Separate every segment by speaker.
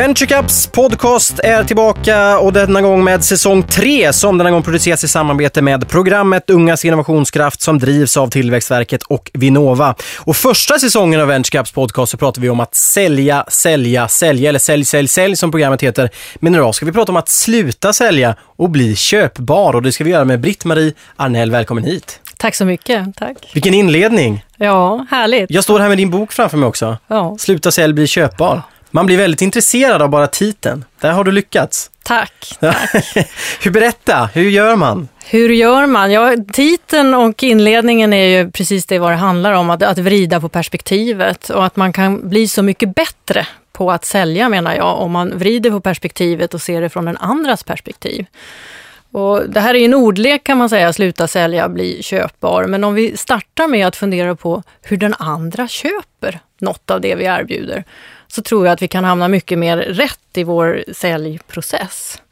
Speaker 1: VentureCaps podcast är tillbaka och denna gång med säsong 3 som denna gång produceras i samarbete med programmet Ungas innovationskraft som drivs av Tillväxtverket och Vinnova. Och första säsongen av VentureCaps podcast så pratar vi om att sälja, sälja, sälja eller sälj, sälj, sälj som programmet heter. Men idag ska vi prata om att sluta sälja och bli köpbar och det ska vi göra med Britt-Marie Arnell. Välkommen hit!
Speaker 2: Tack så mycket. Tack.
Speaker 1: Vilken inledning!
Speaker 2: Ja, härligt.
Speaker 1: Jag står här med din bok framför mig också.
Speaker 2: Ja.
Speaker 1: Sluta sälj, bli köpbar. Man blir väldigt intresserad av bara titeln. Där har du lyckats.
Speaker 2: Tack. tack.
Speaker 1: hur berätta, hur gör man?
Speaker 2: Hur gör man? Ja, titeln och inledningen är ju precis det vad det handlar om, att, att vrida på perspektivet och att man kan bli så mycket bättre på att sälja menar jag, om man vrider på perspektivet och ser det från en andras perspektiv. Och det här är en ordlek kan man säga, sluta sälja, bli köpbar. Men om vi startar med att fundera på hur den andra köper något av det vi erbjuder, så tror jag att vi kan hamna mycket mer rätt i vår säljprocess.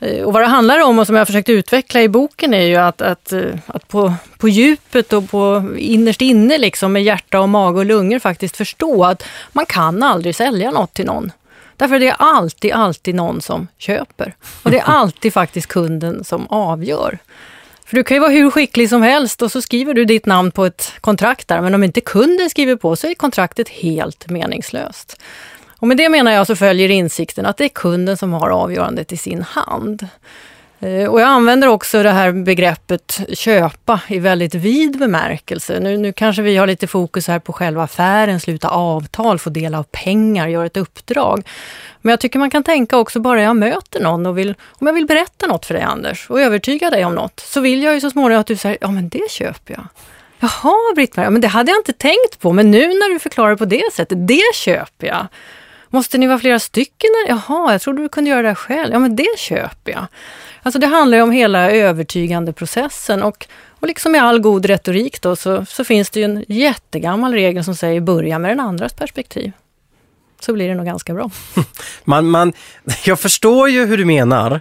Speaker 2: Eh, och vad det handlar om och som jag försökt utveckla i boken är ju att, att, eh, att på, på djupet och på innerst inne liksom med hjärta och mage och lungor faktiskt förstå att man kan aldrig sälja något till någon. Därför det är alltid, alltid någon som köper. Och det är alltid faktiskt kunden som avgör. För du kan ju vara hur skicklig som helst och så skriver du ditt namn på ett kontrakt där, men om inte kunden skriver på så är kontraktet helt meningslöst. Och med det menar jag så följer insikten att det är kunden som har avgörandet i sin hand. Eh, och jag använder också det här begreppet köpa i väldigt vid bemärkelse. Nu, nu kanske vi har lite fokus här på själva affären, sluta avtal, få del av pengar, göra ett uppdrag. Men jag tycker man kan tänka också bara jag möter någon och vill, om jag vill berätta något för dig Anders och övertyga dig om något, så vill jag ju så småningom att du säger, ja men det köper jag. Jaha Britt-Marie, ja, men det hade jag inte tänkt på, men nu när du förklarar på det sättet, det köper jag. Måste ni vara flera stycken? Jaha, jag trodde du kunde göra det själv. Ja, men det köper jag. Alltså det handlar ju om hela övertygande processen och, och liksom i all god retorik då så, så finns det ju en jättegammal regel som säger börja med den andras perspektiv. Så blir det nog ganska bra.
Speaker 1: Man, man, jag förstår ju hur du menar,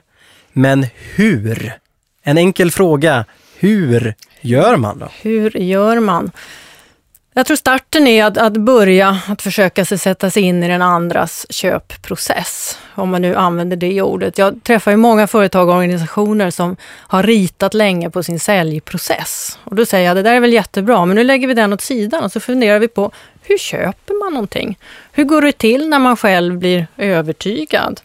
Speaker 1: men hur? En enkel fråga. Hur gör man då?
Speaker 2: Hur gör man? Jag tror starten är att, att börja att försöka sig sätta sig in i den andras köpprocess, om man nu använder det ordet. Jag träffar ju många företag och organisationer som har ritat länge på sin säljprocess. Och då säger jag, det där är väl jättebra, men nu lägger vi den åt sidan och så funderar vi på, hur köper man någonting? Hur går det till när man själv blir övertygad?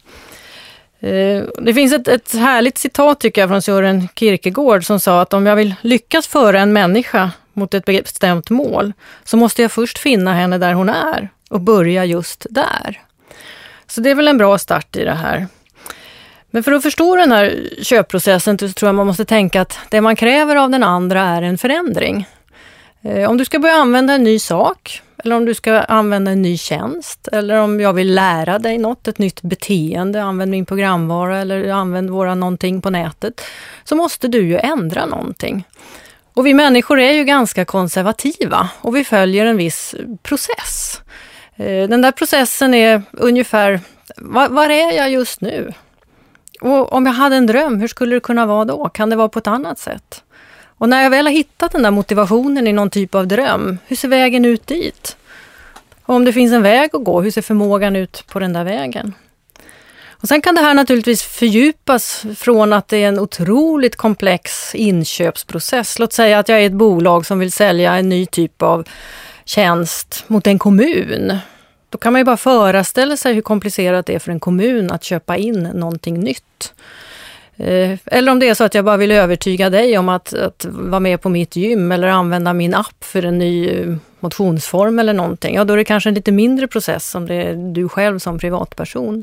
Speaker 2: Eh, det finns ett, ett härligt citat tycker jag från Sören Kierkegaard som sa att om jag vill lyckas föra en människa mot ett bestämt mål, så måste jag först finna henne där hon är och börja just där. Så det är väl en bra start i det här. Men för att förstå den här köpprocessen så tror jag man måste tänka att det man kräver av den andra är en förändring. Eh, om du ska börja använda en ny sak, eller om du ska använda en ny tjänst, eller om jag vill lära dig något, ett nytt beteende, använd min programvara eller använd våra någonting på nätet, så måste du ju ändra någonting. Och vi människor är ju ganska konservativa och vi följer en viss process. Eh, den där processen är ungefär, var, var, är jag just nu? Och om jag hade en dröm, hur skulle det kunna vara då? Kan det vara på ett annat sätt? Och när jag väl har hittat den där motivationen i någon typ av dröm, hur ser vägen ut dit? Och om det finns en väg att gå, hur ser förmågan ut på den där vägen? Och sen kan det här naturligtvis fördjupas från att det är en otroligt komplex inköpsprocess. Låt säga att jag är ett bolag som vill sälja en ny typ av tjänst mot en kommun. Då kan man ju bara föreställa sig hur komplicerat det är för en kommun att köpa in någonting nytt. Eh, eller om det är så att jag bara vill övertyga dig om att, att vara med på mitt gym eller använda min app för en ny eh, motionsform eller någonting. Ja, då är det kanske en lite mindre process om det är du själv som privatperson.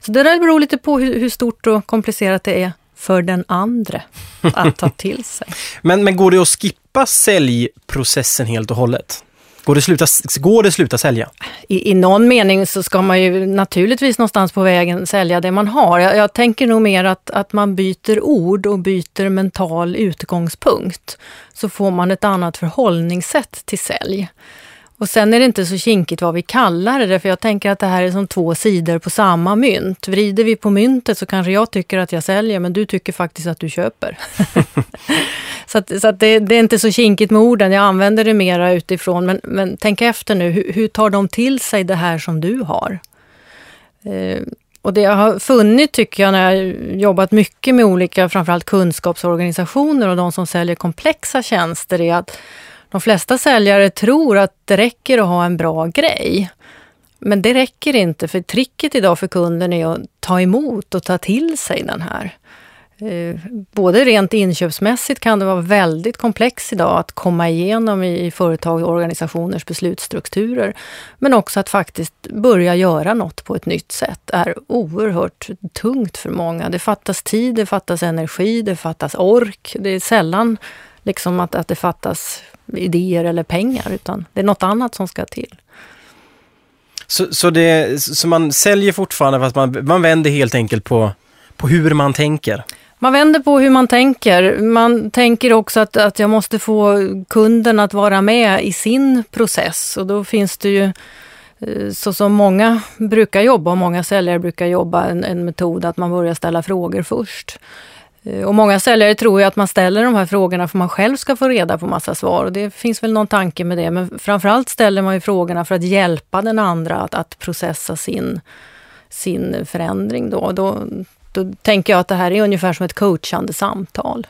Speaker 2: Så det där beror lite på hur, hur stort och komplicerat det är för den andra att ta till sig.
Speaker 1: men, men går det att skippa säljprocessen helt och hållet? Går det sluta, går det sluta sälja?
Speaker 2: I, I någon mening så ska man ju naturligtvis någonstans på vägen sälja det man har. Jag, jag tänker nog mer att, att man byter ord och byter mental utgångspunkt. Så får man ett annat förhållningssätt till sälj. Och sen är det inte så kinkigt vad vi kallar det, för jag tänker att det här är som två sidor på samma mynt. Vrider vi på myntet så kanske jag tycker att jag säljer, men du tycker faktiskt att du köper. så att, så att det, det, är inte så kinkigt med orden, jag använder det mera utifrån, men, men tänk efter nu, hur, hur tar de till sig det här som du har? Eh, och det jag har funnit tycker jag när jag jobbat mycket med olika, framförallt kunskapsorganisationer och de som säljer komplexa tjänster är att de flesta säljare tror att det räcker att ha en bra grej. Men det räcker inte, för tricket idag för kunden är att ta emot och ta till sig den här. Eh, både rent inköpsmässigt kan det vara väldigt komplext idag att komma igenom i företag och organisationers beslutsstrukturer. Men också att faktiskt börja göra något på ett nytt sätt är oerhört tungt för många. Det fattas tid, det fattas energi, det fattas ork. Det är sällan liksom att, att det fattas idéer eller pengar, utan det är något annat som ska till.
Speaker 1: Så, så, det, så man säljer fortfarande fast man, man vänder helt enkelt på, på hur man tänker?
Speaker 2: Man vänder på hur man tänker. Man tänker också att, att jag måste få kunden att vara med i sin process och då finns det ju eh, så som många brukar jobba och många säljare brukar jobba, en, en metod att man börjar ställa frågor först. Eh, och många säljare tror ju att man ställer de här frågorna för att man själv ska få reda på massa svar. Och det finns väl någon tanke med det, men framförallt ställer man ju frågorna för att hjälpa den andra att, att processa sin, sin förändring. Då. Då, då tänker jag att det här är ungefär som ett coachande samtal.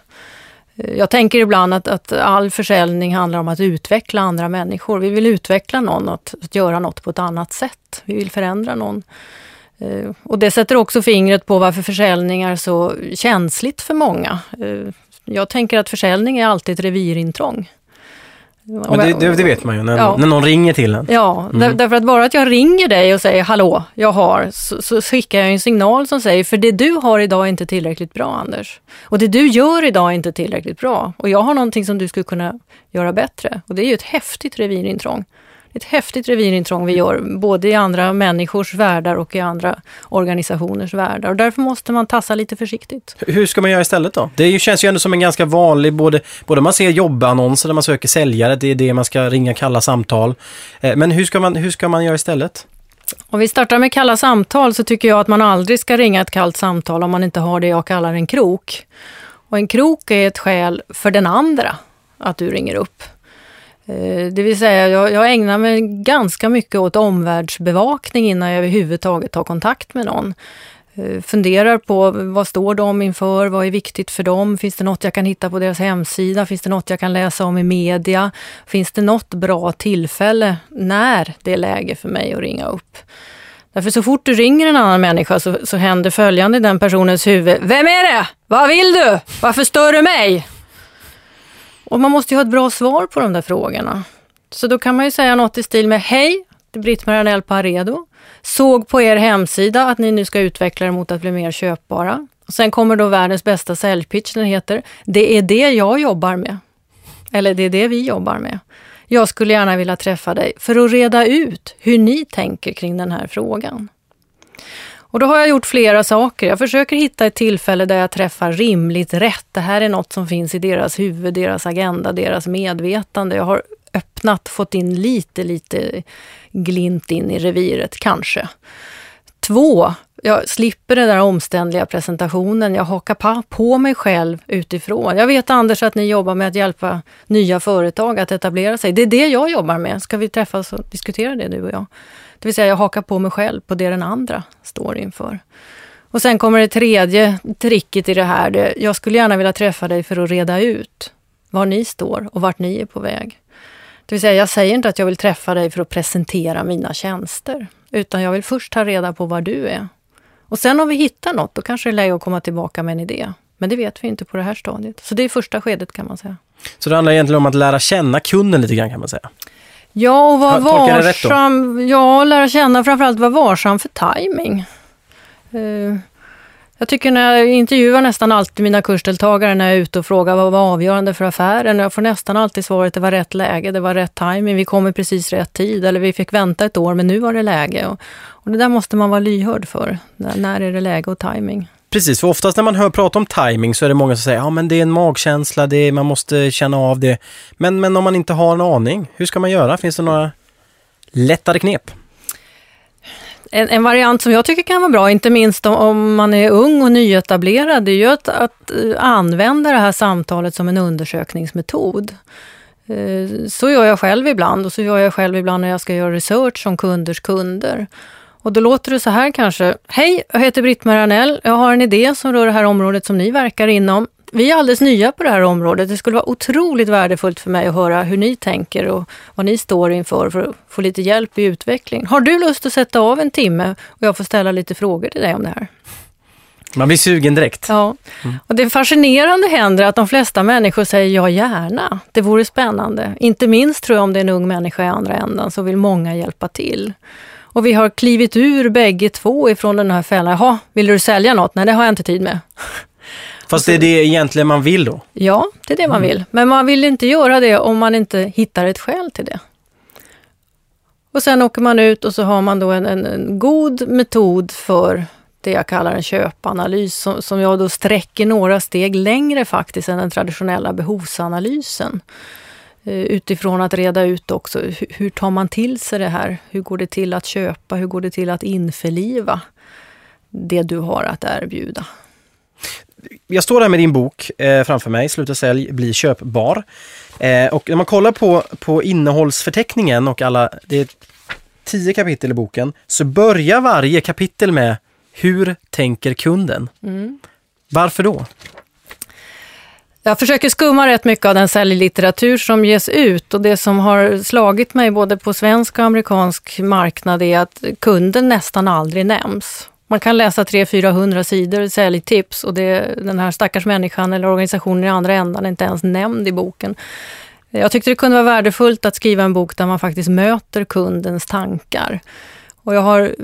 Speaker 2: Eh, jag tänker ibland att, att all försäljning handlar om att utveckla andra människor. Vi vill utveckla någon, att, att göra något på ett annat sätt. Vi vill förändra någon. Eh, och det sätter också fingret på varför försäljning är så känsligt för många. Eh, jag tänker att försäljning är alltid ett revirintrång.
Speaker 1: Men det, det, det, vet man ju när, ja. när någon ringer till en.
Speaker 2: Ja, mm. där, därför att bara att jag ringer dig och säger hallå, jag har, så, så skickar jag en signal som säger för det du har idag är inte tillräckligt bra Anders. Och det du gör idag är inte tillräckligt bra. Och jag har någonting som du skulle kunna göra bättre. Och det är ju ett häftigt revirintrång ett häftigt revirintrång vi gör, både i andra människors världar och i andra organisationers världar. Och därför måste man tassa lite försiktigt.
Speaker 1: Hur ska man göra istället då? Det känns ju ändå som en ganska vanlig, både, både man ser jobbannonser där man söker säljare, det är det man ska ringa kalla samtal. Eh, men hur ska man, hur ska man göra istället?
Speaker 2: Om vi startar med kalla samtal så tycker jag att man aldrig ska ringa ett kallt samtal om man inte har det jag kallar en krok. Och en krok är ett skäl för den andra att du ringer upp. Eh, det vill säga, jag, jag ägnar mig ganska mycket åt omvärldsbevakning innan jag överhuvudtaget tar kontakt med någon. Eh, funderar på vad står de inför, vad är viktigt för dem, finns det något jag kan hitta på deras hemsida, finns det något jag kan läsa om i media, finns det något bra tillfälle när det är läge för mig att ringa upp. Därför så fort du ringer en annan människa så, så händer följande i den personens huvud. Vem är det? Vad vill du? Varför stör du mig? Och man måste ju ha ett bra svar på de där frågorna. Så då kan man ju säga något i stil med Hej, det är Britt-Marie Arnell på Aredo. Såg på er hemsida att ni nu ska utveckla er mot att bli mer köpbara. Och sen kommer då världens bästa säljpitch, den heter Det är det jag jobbar med. Eller det är det vi jobbar med. Jag skulle gärna vilja träffa dig för att reda ut hur ni tänker kring den här frågan. Och då har jag gjort flera saker. Jag försöker hitta ett tillfälle där jag träffar rimligt rätt. Det här är något som finns i deras huvud, deras agenda, deras medvetande. Jag har öppnat, fått in lite, lite glimt in i reviret, kanske. Två, jag slipper den där omständliga presentationen. Jag hakar på mig själv utifrån. Jag vet Anders att ni jobbar med att hjälpa nya företag att etablera sig. Det är det jag jobbar med. Ska vi träffas och diskutera det du och jag? Det vill säga jag hakar på mig själv på det den andra står inför. Och sen kommer det tredje tricket i det här. Det, jag skulle gärna vilja träffa dig för att reda ut var ni står och vart ni är på väg. Det vill säga, jag säger inte att jag vill träffa dig för att presentera mina tjänster, utan jag vill först ta reda på var du är. Och sen om vi hittar något, då kanske det är läge att komma tillbaka med en idé. Men det vet vi inte på det här stadiet. Så det är första skedet kan man säga.
Speaker 1: Så det handlar egentligen om att lära känna kunden lite grann kan man säga?
Speaker 2: Ja, och vara varsam. Ja, lära känna framförallt vara varsam för timing. Uh, jag tycker när jag intervjuar nästan alltid mina kursdeltagare när jag är ute och frågar vad var avgörande för affären. Jag får nästan alltid svaret att det var rätt läge, det var rätt timing, vi kom i precis rätt tid eller vi fick vänta ett år men nu var det läge. Och, och det där måste man vara lyhörd för. När, när är det läge och timing?
Speaker 1: Precis, för oftast när man hör prata om timing så är det många som säger ja men det är en magkänsla, det är, man måste känna av det. Men, men om man inte har en aning, hur ska man göra? Finns det några lättare knep?
Speaker 2: En, en, variant som jag tycker kan vara bra, inte minst om, om man är ung och nyetablerad, det är ju att, att eh, använda det här samtalet som en undersökningsmetod. Eh, så gör jag själv ibland och så gör jag själv ibland när jag ska göra research om kunders kunder. Och då låter det så här kanske. Hej, jag heter Britt-Marie Arnell. Jag har en idé som rör det här området som ni verkar inom. Vi är alldeles nya på det här området. Det skulle vara otroligt värdefullt för mig att höra hur ni tänker och vad ni står inför för att få lite hjälp i utveckling. Har du lust att sätta av en timme och jag får ställa lite frågor till dig om det här?
Speaker 1: Man blir sugen direkt.
Speaker 2: Ja, och det fascinerande händer att de flesta människor säger ja gärna. Det vore spännande. Inte minst tror jag om det är en ung människa i andra änden så vill många hjälpa till. Och vi har klivit ur bägge två ifrån den här fällan. Jaha, vill du sälja något? Nej, det har jag inte tid med.
Speaker 1: Fast det är det egentligen man vill då?
Speaker 2: Ja, det är det man vill. Men man vill inte göra det om man inte hittar ett skäl till det. Och sen åker man ut och så har man då en, en, en god metod för det jag kallar en köpanalys som, som jag då sträcker några steg längre faktiskt än den traditionella behovsanalysen. Eh, utifrån att reda ut också hur, tar man till sig det här? Hur går det till att köpa? Hur går det till att införliva det du har att erbjuda?
Speaker 1: Jag står här med din bok eh, framför mig, Sluta sälj, bli köpbar. Eh, och när man kollar på, på innehållsförteckningen och alla, det är tio kapitel i boken, så börjar varje kapitel med Hur tänker kunden?
Speaker 2: Mm.
Speaker 1: Varför då?
Speaker 2: Jag försöker skumma rätt mycket av den säljlitteratur som ges ut och det som har slagit mig både på svensk och amerikansk marknad är att kunden nästan aldrig nämns. Man kan läsa 300-400 sidor säljtips och det, den här stackars människan eller organisationen i andra ändan är inte ens nämnd i boken. Jag tyckte det kunde vara värdefullt att skriva en bok där man faktiskt möter kundens tankar. Och jag har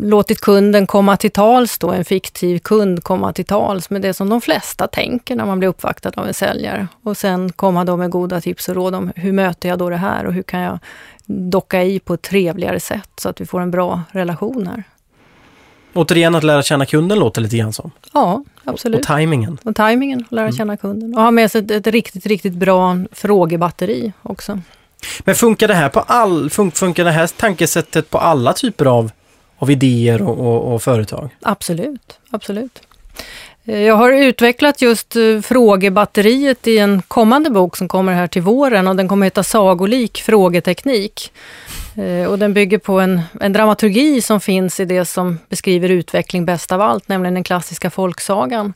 Speaker 2: låtit kunden komma till tals då, en fiktiv kund komma till tals med det som de flesta tänker när man blir uppvaktad av en säljare. Och sen komma då med goda tips och råd om hur möter jag då det här och hur kan jag docka i på ett trevligare sätt så att vi får en bra relation här.
Speaker 1: Återigen att lära känna kunden låter lite grann som.
Speaker 2: Ja, absolut.
Speaker 1: Och, och tajmingen.
Speaker 2: Och tajmingen, lära känna kunden. Och ha med sig ett, ett riktigt, riktigt bra frågebatteri också.
Speaker 1: Men funkar det här på all, fun, funkar det här tankesättet på alla typer av, av idéer och, och, och företag?
Speaker 2: Absolut, absolut. Eh, jag har utvecklat just eh, frågebatteriet i en kommande bok som kommer här till våren och den kommer heta Sagolik frågeteknik. Eh, och den bygger på en, en dramaturgi som finns i det som beskriver utveckling bäst av allt, nämligen den klassiska folksagan.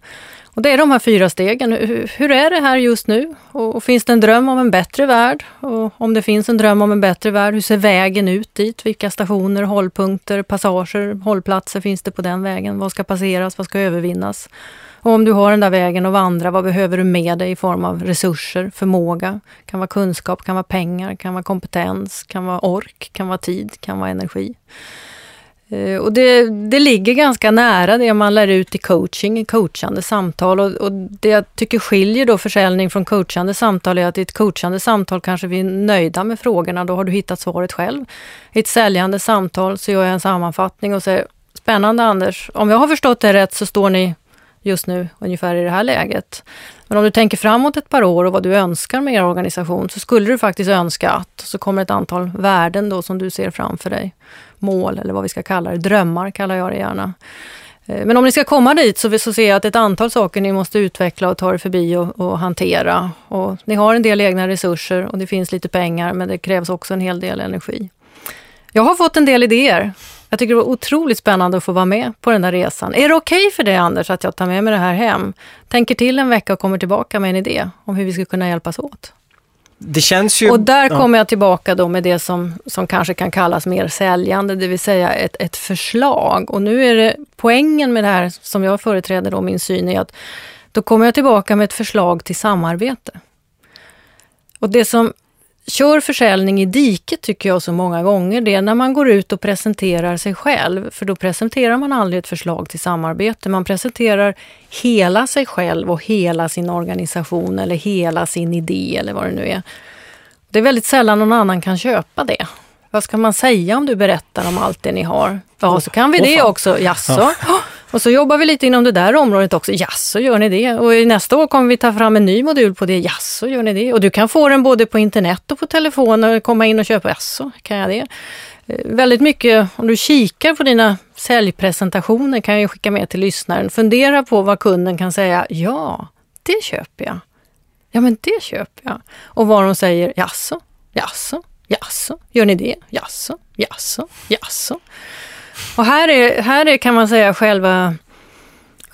Speaker 2: Och det är de här fyra stegen. Hur, hur är det här just nu? Och, och finns det en dröm om en bättre värld? Och om det finns en dröm om en bättre värld, hur ser vägen ut dit? Vilka stationer, hållpunkter, passager, hållplatser finns det på den vägen? Vad ska passeras? Vad ska övervinnas? Och om du har den där vägen att vandra, vad behöver du med dig i form av resurser, förmåga? kan vara kunskap, kan vara pengar, kan vara kompetens, kan vara ork, kan vara tid, kan vara energi. Eh, och det, det ligger ganska nära det man lär ut i coaching, i coachande samtal. Och, och det jag tycker skiljer då försäljning från coachande samtal är att i ett coachande samtal kanske vi är nöjda med frågorna, då har du hittat svaret själv. I ett säljande samtal så gör jag en sammanfattning och säger Spännande Anders, om jag har förstått det rätt så står ni just nu ungefär i det här läget. Men om du tänker framåt ett par år och vad du önskar med er organisation så skulle du faktiskt önska att, så kommer ett antal värden då som du ser framför dig. Mål eller vad vi ska kalla det, drömmar kallar jag det gärna. Eh, men om ni ska komma dit så, så ser jag att ett antal saker ni måste utveckla och ta er förbi och, och hantera. Och ni har en del egna resurser och det finns lite pengar men det krävs också en hel del energi. Jag har fått en del idéer. Jag tycker det var otroligt spännande att få vara med på den där resan. Är det okej okay för dig Anders att jag tar med mig det här hem? Tänker till en vecka och kommer tillbaka med en idé om hur vi ska kunna hjälpas åt.
Speaker 1: Det känns ju...
Speaker 2: Och där kommer jag tillbaka då med det som, som kanske kan kallas mer säljande, det vill säga ett, ett förslag. Och nu är det poängen med det här som jag företräder då, min syn är att då kommer jag tillbaka med ett förslag till samarbete. Och det som kör försäljning i diket tycker jag så många gånger, det är när man går ut och presenterar sig själv. För då presenterar man aldrig ett förslag till samarbete. Man presenterar hela sig själv och hela sin organisation eller hela sin idé eller vad det nu är. Det är väldigt sällan någon annan kan köpa det. Vad ska man säga om du berättar om allt det ni har? Ja, så kan vi det också. Jaså? Och så jobbar vi lite inom det där området också. Jaså, gör ni det? Och nästa år kommer vi ta fram en ny modul på det. Jaså, gör ni det? Och du kan få den både på internet och på telefon och komma in och köpa. Jaså, kan jag det? Eh, väldigt mycket, om du kikar på dina säljpresentationer kan jag ju skicka med till lyssnaren. Fundera på vad kunden kan säga. Ja, det köper jag. Ja, men det köper jag. Och vad de säger. Jaså, jaså, jaså, gör ni det? Jaså, jaså, jaså. Och här är, här är kan man säga själva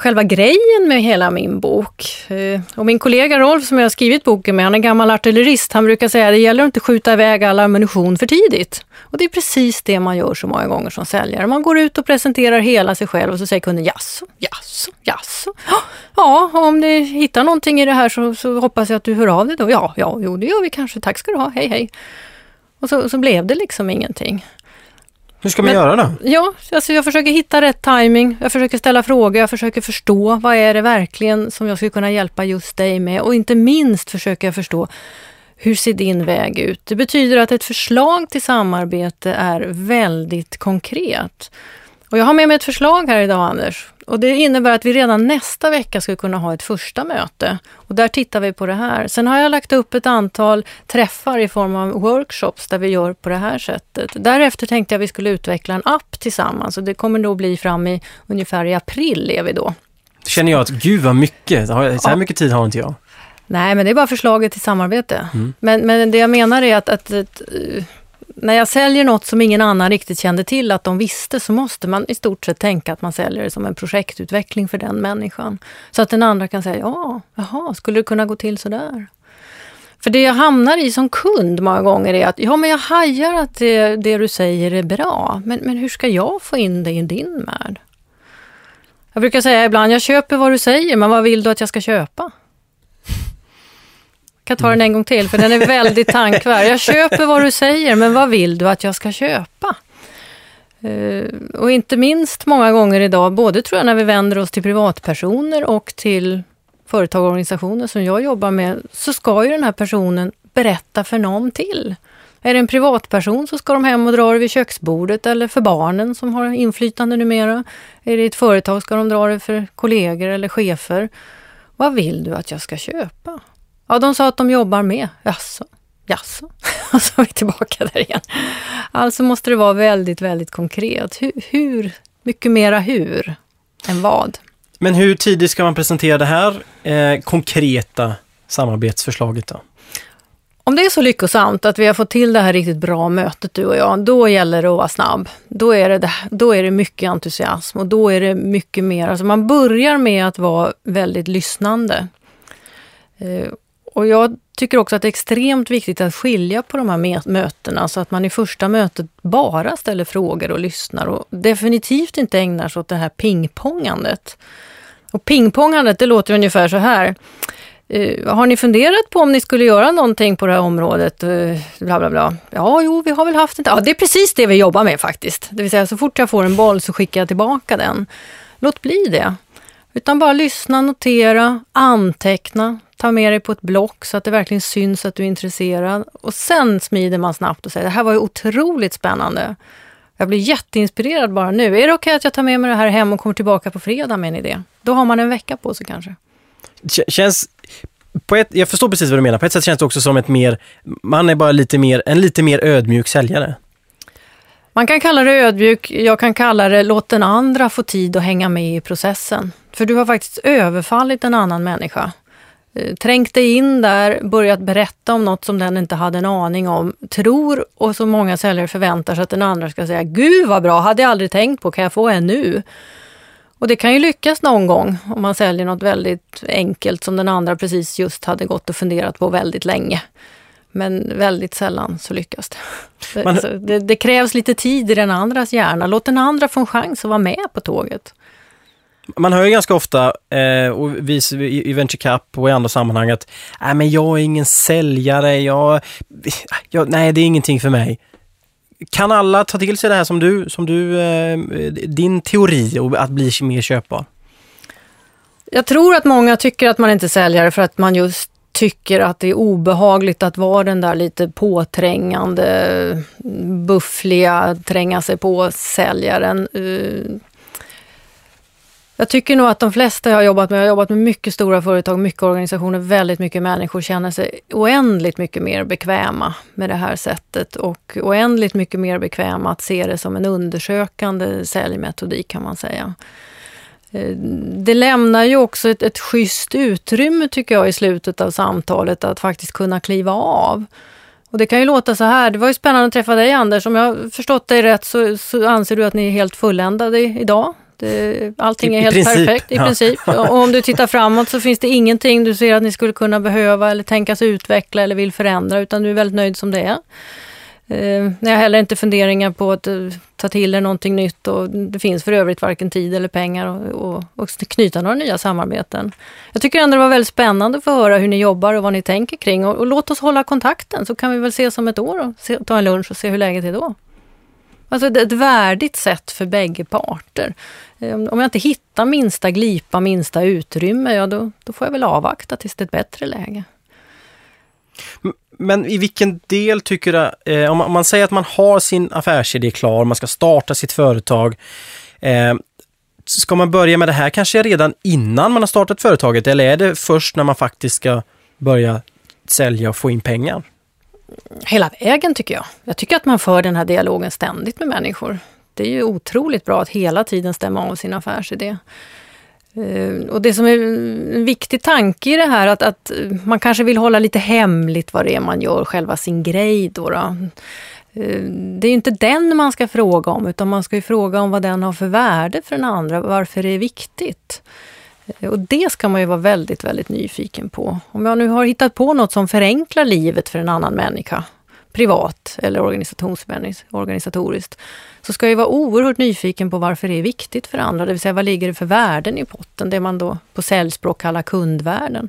Speaker 2: själva grejen med hela min bok. Eh, och min kollega Rolf som jag har skrivit boken med, han är gammal artillerist, han brukar säga att det gäller att inte skjuta iväg all ammunition för tidigt. Och det är precis det man gör så många gånger som säljare. Man går ut och presenterar hela sig själv och så säger kunden jaså, jaså, jaså. Ja, om du hittar någonting i det här så, så hoppas jag att du hör av dig då. Ja, ja, jo det gör vi kanske. Tack ska du ha, hej hej. Och så, så blev det liksom ingenting.
Speaker 1: Hur ska man Men, göra då?
Speaker 2: Ja, alltså jag försöker hitta rätt timing. Jag försöker ställa frågor, jag försöker förstå vad är det verkligen som jag skulle kunna hjälpa just dig med och inte minst försöker jag förstå hur ser din väg ut? Det betyder att ett förslag till samarbete är väldigt konkret. Och jag har med mig ett förslag här idag Anders. Och det innebär att vi redan nästa vecka ska kunna ha ett första möte. Och där tittar vi på det här. Sen har jag lagt upp ett antal träffar i form av workshops där vi gör på det här sättet. Därefter tänkte jag att vi skulle utveckla en app tillsammans och det kommer då bli fram i ungefär i april är vi då.
Speaker 1: Känner jag att gud vad mycket, så här mycket tid har inte jag.
Speaker 2: Nej, men det är bara förslaget till samarbete. Mm. Men, men det jag menar är att, att, att när jag säljer något som ingen annan riktigt kände till att de visste så måste man i stort sett tänka att man säljer det som en projektutveckling för den människan. Så att den andra kan säga, ja, jaha, skulle det kunna gå till sådär? För det jag hamnar i som kund många gånger är att, ja men jag hajar att det, det du säger är bra, men, men hur ska jag få in det i din värld? Jag brukar säga ibland, jag köper vad du säger, men vad vill du att jag ska köpa? Kan ta den en gång till, för den är väldigt tankvärd. Jag köper vad du säger, men vad vill du att jag ska köpa? Uh, och inte minst många gånger idag, både tror jag när vi vänder oss till privatpersoner och till företag och organisationer som jag jobbar med, så ska ju den här personen berätta för någon till. Är det en privatperson så ska de hem och dra det vid köksbordet eller för barnen som har inflytande numera. Är det ett företag ska de dra det för kollegor eller chefer. Vad vill du att jag ska köpa? Ja, de sa att de jobbar med. Jaså? Jaså? Och så är vi tillbaka där igen. Alltså måste det vara väldigt, väldigt konkret. Hur, hur mycket mera hur än vad?
Speaker 1: Men hur tidigt ska man presentera det här eh, konkreta samarbetsförslaget då?
Speaker 2: Om det är så lyckosamt att vi har fått till det här riktigt bra mötet du och jag, då gäller det att vara snabb. Då är det, då är det mycket entusiasm och då är det mycket mer, alltså man börjar med att vara väldigt lyssnande. Eh, och jag tycker också att det är extremt viktigt att skilja på de här mötena så att man i första mötet bara ställer frågor och lyssnar och definitivt inte ägnar sig åt det här pingpongandet. Och pingpongandet, det låter ungefär så här. Uh, har ni funderat på om ni skulle göra någonting på det här området? Uh, bla bla bla. Ja, jo, vi har väl haft det. Ja, det är precis det vi jobbar med faktiskt. Det vill säga, så fort jag får en boll så skickar jag tillbaka den. Låt bli det. Utan bara lyssna, notera, anteckna, ta med dig på ett block så att det verkligen syns att du är intresserad. Och sen smider man snabbt och säger, det här var ju otroligt spännande. Jag blir jätteinspirerad bara nu. Är det okej okay att jag tar med mig det här hem och kommer tillbaka på fredag med en idé? Då har man en vecka på sig kanske.
Speaker 1: Känns, på ett, jag förstår precis vad du menar. På ett sätt känns det också som ett mer, man är bara lite mer, en lite mer ödmjuk säljare.
Speaker 2: Man kan kalla det ödmjuk, jag kan kalla det låt den andra få tid att hänga med i processen. För du har faktiskt överfallit en annan människa. Eh, trängt dig in där, börjat berätta om något som den inte hade en aning om, tror och så många säljare förväntar sig att den andra ska säga Gud vad bra, hade jag aldrig tänkt på, kan jag få en nu? Och det kan ju lyckas någon gång om man säljer något väldigt enkelt som den andra precis just hade gått och funderat på väldigt länge. Men väldigt sällan så lyckas det. Man... det. Det, krävs lite tid i den andras hjärna. Låt den andra få en chans att vara med på tåget.
Speaker 1: Man hör ju ganska ofta, eh, och vi, i Venture Cup och i andra sammanhang, att nej men jag är ingen säljare, jag, jag, nej det är ingenting för mig. Kan alla ta till sig det här som du, som du eh, din teori att bli mer köpbar?
Speaker 2: Jag tror att många tycker att man inte är säljare för att man just tycker att det är obehagligt att vara den där lite påträngande, buffliga, tränga sig på säljaren. Eh, jag tycker nog att de flesta jag har jobbat med, jag har jobbat med mycket stora företag, mycket organisationer, väldigt mycket människor känner sig oändligt mycket mer bekväma med det här sättet och oändligt mycket mer bekväma att se det som en undersökande säljmetodik kan man säga. Eh, det lämnar ju också ett, ett schysst utrymme tycker jag i slutet av samtalet att faktiskt kunna kliva av Och det kan ju låta så här, det var ju spännande att träffa dig Anders. Om jag har förstått dig rätt så, så anser du att ni är helt fulländade idag. Det, allting
Speaker 1: I-
Speaker 2: är helt
Speaker 1: princip,
Speaker 2: perfekt i
Speaker 1: ja.
Speaker 2: princip. Och om du tittar framåt så finns det ingenting du ser att ni skulle kunna behöva eller tänkas utveckla eller vill förändra utan du är väldigt nöjd som det är. Eh, ni har heller inte funderingar på att eh, ta till er någonting nytt och det finns för övrigt varken tid eller pengar och, och, och knyta några nya samarbeten. Jag tycker ändå det var väldigt spännande att få höra hur ni jobbar och vad ni tänker kring och, och låt oss hålla kontakten så kan vi väl ses om ett år och se, ta en lunch och se hur läget är då. Alltså ett värdigt sätt för bägge parter. Eh, om om jag inte hittar minsta glipa, minsta utrymme, ja då, då får jag väl avvakta tills det är ett bättre läge.
Speaker 1: Men i vilken del tycker du, eh, om, man, om man säger att man har sin affärsidé klar, man ska starta sitt företag. Eh, ska man börja med det här kanske redan innan man har startat företaget eller är det först när man faktiskt ska börja sälja och få in pengar?
Speaker 2: Hela vägen tycker jag. Jag tycker att man för den här dialogen ständigt med människor. Det är ju otroligt bra att hela tiden stämma av sin affärsidé. Eh, och det som är en viktig tanke i det här, att, att man kanske vill hålla lite hemligt vad det är man gör, själva sin grej då. då. Eh, det är ju inte den man ska fråga om, utan man ska ju fråga om vad den har för värde för den andra, varför det är viktigt. Eh, och det ska man ju vara väldigt, väldigt nyfiken på. Om jag nu har hittat på något som förenklar livet för en annan människa, privat eller organisatoriskt, så ska jag ju vara oerhört nyfiken på varför det är viktigt för andra, det vill säga vad ligger det för värden i potten, det man då på säljspråk kallar kundvärden.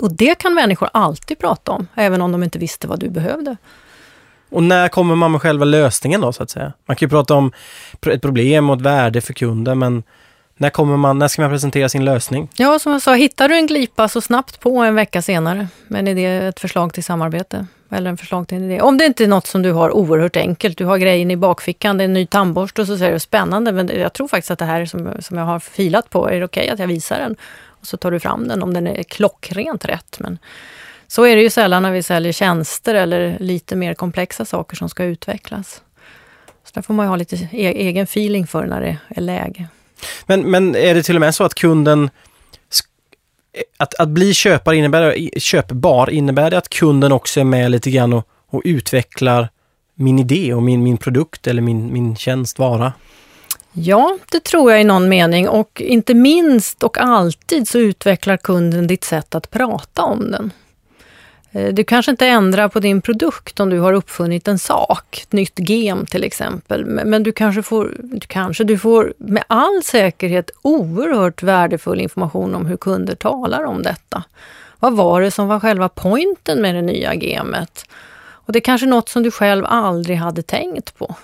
Speaker 2: Och det kan människor alltid prata om, även om de inte visste vad du behövde.
Speaker 1: Och när kommer man med själva lösningen då så att säga? Man kan ju prata om ett problem och ett värde för kunden men när, kommer man, när ska man presentera sin lösning?
Speaker 2: Ja, som jag sa, hittar du en glipa så snabbt på en vecka senare med en idé, ett förslag till samarbete eller en förslag till en idé. Om det inte är något som du har oerhört enkelt, du har grejen i bakfickan, det är en ny tandborste och så säger du spännande, men jag tror faktiskt att det här som, som jag har filat på, är det okej att jag visar den? Och så tar du fram den om den är klockrent rätt. Men så är det ju sällan när vi säljer tjänster eller lite mer komplexa saker som ska utvecklas. Så där får man ju ha lite e-, egen feeling för när det är läge.
Speaker 1: Men, men är det till och med så att kunden att, att bli köpare innebär, köpbar, innebär det att kunden också är med lite grann och, och utvecklar min idé och min, min produkt eller min, min tjänst, vara?
Speaker 2: Ja, det tror jag i någon mening och inte minst och alltid så utvecklar kunden ditt sätt att prata om den. Eh, du kanske inte ändrar på din produkt om du har uppfunnit en sak, ett nytt gem till exempel, men men du kanske får, du kanske, du får med all säkerhet oerhört värdefull information om hur kunder talar om detta. Vad var det som var själva pointen med det nya gemet? Och det är kanske något som du själv aldrig hade tänkt på.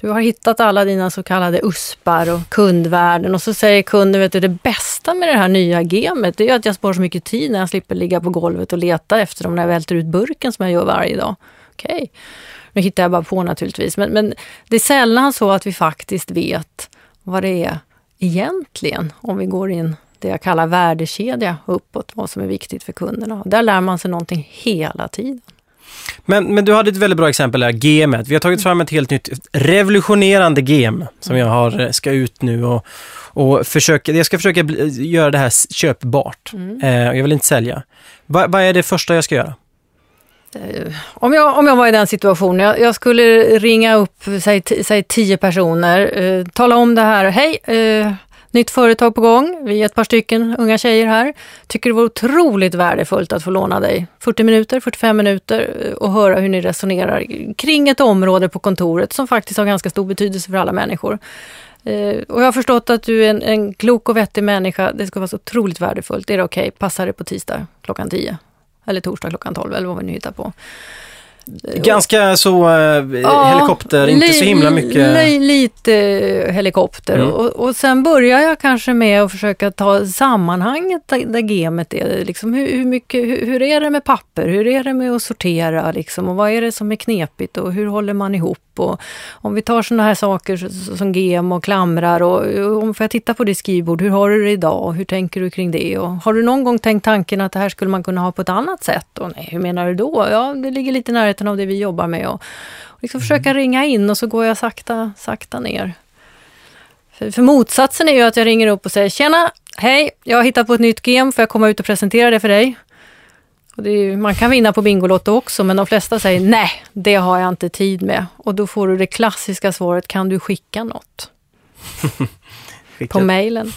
Speaker 2: Du har hittat alla dina så kallade uspar och kundvärden och så säger kunden, vet du, det bästa med det här nya gemet det är att jag sparar så mycket tid när jag slipper ligga på golvet och leta efter dem när jag välter ut burken som jag gör varje dag. Okej, nu hittar jag bara på naturligtvis, men, men det är sällan så att vi faktiskt vet vad det är egentligen om vi går in det jag kallar värdekedja uppåt, vad som är viktigt för kunderna. Där lär man sig någonting hela tiden.
Speaker 1: Men, men du hade ett väldigt bra exempel där, gemet. Vi har tagit fram ett helt nytt revolutionerande gem som jag har, eh, ska ut nu och, och försöka, jag ska försöka bli, göra det här köpbart. Eh, jag vill inte sälja. Va, vad är det första jag ska göra?
Speaker 2: Om jag, om jag var i den situationen, jag, jag skulle ringa upp, säg, säg tio personer, eh, tala om det här. Hej, eh, nytt företag på gång. Vi är ett par stycken unga tjejer här. Tycker det vore otroligt värdefullt att få låna dig 40 minuter, 45 minuter eh, och höra hur ni resonerar kring ett område på kontoret som faktiskt har ganska stor betydelse för alla människor. Eh, och jag har förstått att du är en, en klok och vettig människa. Det ska vara så otroligt värdefullt. Är det okej? Passar det på tisdag klockan 10? Eller torsdag klockan 12 eller vad vi nu hittar på.
Speaker 1: Ganska så eh, helikopter, inte så himla mycket.
Speaker 2: li- lite helikopter.
Speaker 1: Mm.
Speaker 2: Och, och sen börjar jag kanske med att försöka ta sammanhanget där, gamet är. Liksom hur, hur, mycket, hur, hur är det med papper? Hur är det med att sortera? Liksom? Och vad är det som är knepigt? Och hur håller man ihop? Och om vi tar sådana här saker som gem och klamrar. Och, och om får jag titta på ditt skrivbord, hur har du det idag? Hur tänker du kring det? Och har du någon gång tänkt tanken att det här skulle man kunna ha på ett annat sätt? Och nej, hur menar du då? Ja, det ligger lite i närheten av det vi jobbar med. Och, och liksom försöka ringa in och så går jag sakta, sakta ner. För, för motsatsen är ju att jag ringer upp och säger Tjena, hej, jag har hittat på ett nytt gem, får jag komma ut och presentera det för dig? Är, man kan vinna på Bingolotto också, men de flesta säger nej, det har jag inte tid med. Och då får du det klassiska svaret, kan du skicka något? på mejlen.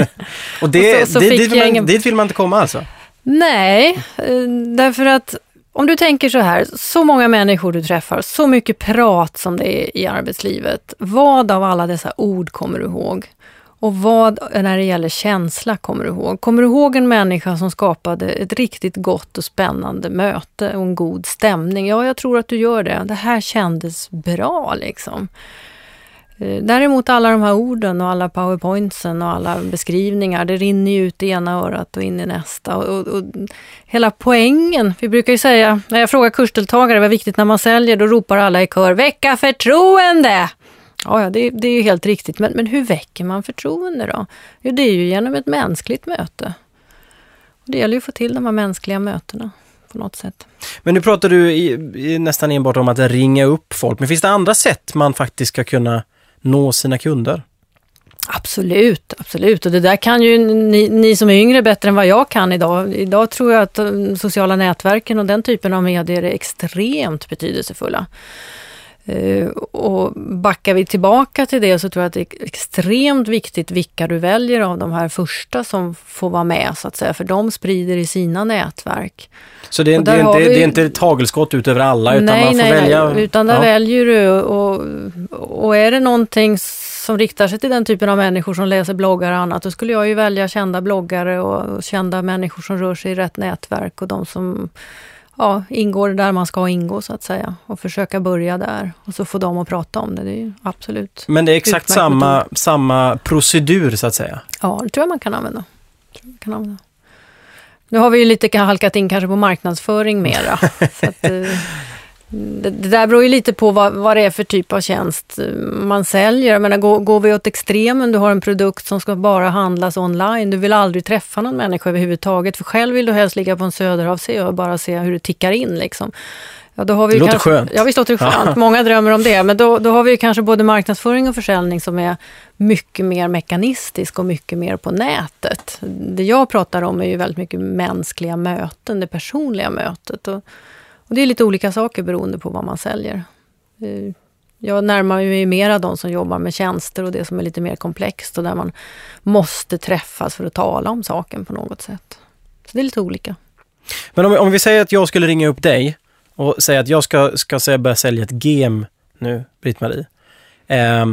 Speaker 1: och det, och så, så det, dit, vill man, ingen... dit vill man inte komma alltså?
Speaker 2: Nej, eh, därför att om du tänker så här, så många människor du träffar, så mycket prat som det är i arbetslivet. Vad av alla dessa ord kommer du ihåg? Och vad när det gäller känsla kommer du ihåg? Kommer du ihåg en människa som skapade ett riktigt gott och spännande möte och en god stämning? Ja, jag tror att du gör det. Det här kändes bra liksom. Eh, däremot alla de här orden och alla powerpointsen och alla beskrivningar, det rinner ju ut i ena örat och in i nästa. Och, och, och, hela poängen, vi brukar ju säga, när jag frågar kursdeltagare vad viktigt när man säljer, då ropar alla i kör, väcka förtroende! Ja, ja det, det är ju helt riktigt, men, men hur väcker man förtroende då? Jo, det är ju genom ett mänskligt möte. Och det gäller ju att få till de här mänskliga mötena på något sätt.
Speaker 1: Men nu pratar du i, i nästan enbart om att ringa upp folk, men finns det andra sätt man faktiskt ska kunna nå sina kunder?
Speaker 2: Absolut, absolut. Och det där kan ju ni, ni, som är yngre bättre än vad jag kan idag. Idag tror jag att sociala nätverken och den typen av medier är extremt betydelsefulla. Uh, och backar vi tillbaka till det så tror jag att det är extremt viktigt vilka du väljer av de här första som får vara med så att säga, för de sprider i sina nätverk.
Speaker 1: Så det är, det är inte, vi... det är inte tagelskott ut över alla utan nej, man får
Speaker 2: nej,
Speaker 1: välja?
Speaker 2: Nej, utan där ja. väljer du och, och är det någonting som riktar sig till den typen av människor som läser bloggar och annat, då skulle jag ju välja kända bloggare och kända människor som rör sig i rätt nätverk och de som ja, ingår där man ska ingå så att säga och försöka börja där och så få dem att prata om det. Det är ju absolut
Speaker 1: Men det är exakt samma, samma procedur så att säga?
Speaker 2: Ja, det tror jag man kan använda. Man kan använda. Nu har vi ju lite halkat in kanske på marknadsföring mera. så att, eh, det, det, där beror ju lite på vad, vad det är för typ av tjänst man säljer. Jag menar, går, går vi åt extremen, du har en produkt som ska bara handlas online, du vill aldrig träffa någon människa överhuvudtaget, för själv vill du helst ligga på en söderhavsö och bara se hur det tickar in. Liksom.
Speaker 1: Ja, då har vi det låter
Speaker 2: kanske,
Speaker 1: skönt.
Speaker 2: Ja, visst låter det skönt. Många drömmer om det. Men då, då har vi kanske både marknadsföring och försäljning som är mycket mer mekanistisk och mycket mer på nätet. Det jag pratar om är ju väldigt mycket mänskliga möten, det personliga mötet. Och, och det är lite olika saker beroende på vad man säljer. Eh, jag närmar mig mera de som jobbar med tjänster och det som är lite mer komplext och där man måste träffas för att tala om saken på något sätt. Så det är lite olika.
Speaker 1: Men om, om vi säger att jag skulle ringa upp dig och säga att jag ska, ska säga, börja sälja ett gem nu, Britt-Marie. Eh,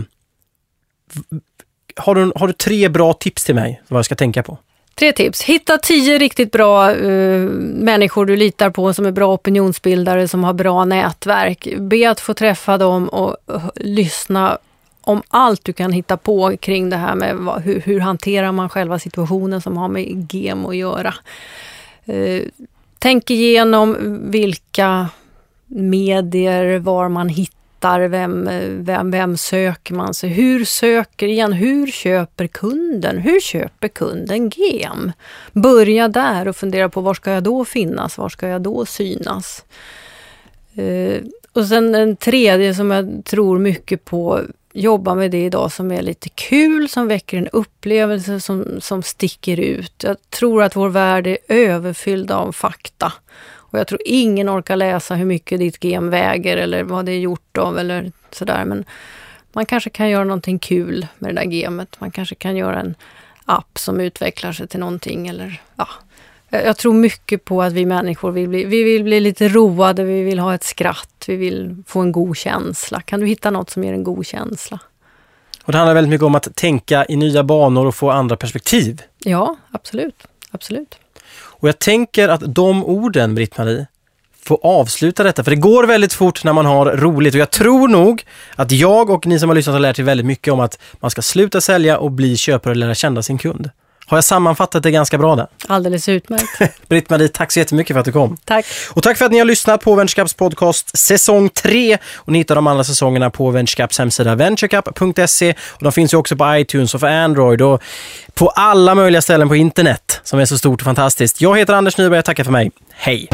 Speaker 1: har, du, har du tre bra tips till mig vad jag ska tänka på?
Speaker 2: Tre tips. Hitta tio riktigt bra uh, människor du litar på som är bra opinionsbildare, som har bra nätverk. Be att få träffa dem och uh, lyssna om allt du kan hitta på kring det här med vad, hur, hur hanterar man själva situationen som har med GEM att göra. Uh, tänk igenom vilka medier, var man hittar letar, vem, vem, vem söker man sig? Hur söker, igen, hur köper kunden? Hur köper kunden gem? Börja där och fundera på var ska jag då finnas? Var ska jag då synas? Eh, och sen en tredje som jag tror mycket på, jobba med det idag som är lite kul, som väcker en upplevelse som, som sticker ut. Jag tror att vår värld är överfylld av fakta. Och jag tror ingen orkar läsa hur mycket ditt gem väger eller vad det är gjort av eller sådär. Men man kanske kan göra någonting kul med det där gemet. Man kanske kan göra en app som utvecklar sig till någonting eller ja. Jag tror mycket på att vi människor vill bli, vi vill bli lite roade, vi vill ha ett skratt, vi vill få en god känsla. Kan du hitta något som ger en god känsla?
Speaker 1: Och det handlar väldigt mycket om att tänka i nya banor och få andra perspektiv.
Speaker 2: Ja, absolut. Absolut.
Speaker 1: Och jag tänker att de orden, Britt-Marie, får avsluta detta. För det går väldigt fort när man har roligt och jag tror nog att jag och ni som har lyssnat har lärt er väldigt mycket om att man ska sluta sälja och bli köpare och lära känna sin kund. Har jag sammanfattat det ganska bra där?
Speaker 2: Alldeles utmärkt.
Speaker 1: Britt-Marie, tack så jättemycket för att du kom.
Speaker 2: Tack.
Speaker 1: Och tack för att ni har lyssnat på Venturecaps podcast säsong 3. Och ni hittar de andra säsongerna på Venturecaps hemsida venturecap.se. Och de finns ju också på iTunes och för Android och på alla möjliga ställen på internet som är så stort och fantastiskt. Jag heter Anders Nyberg, tackar för mig. Hej!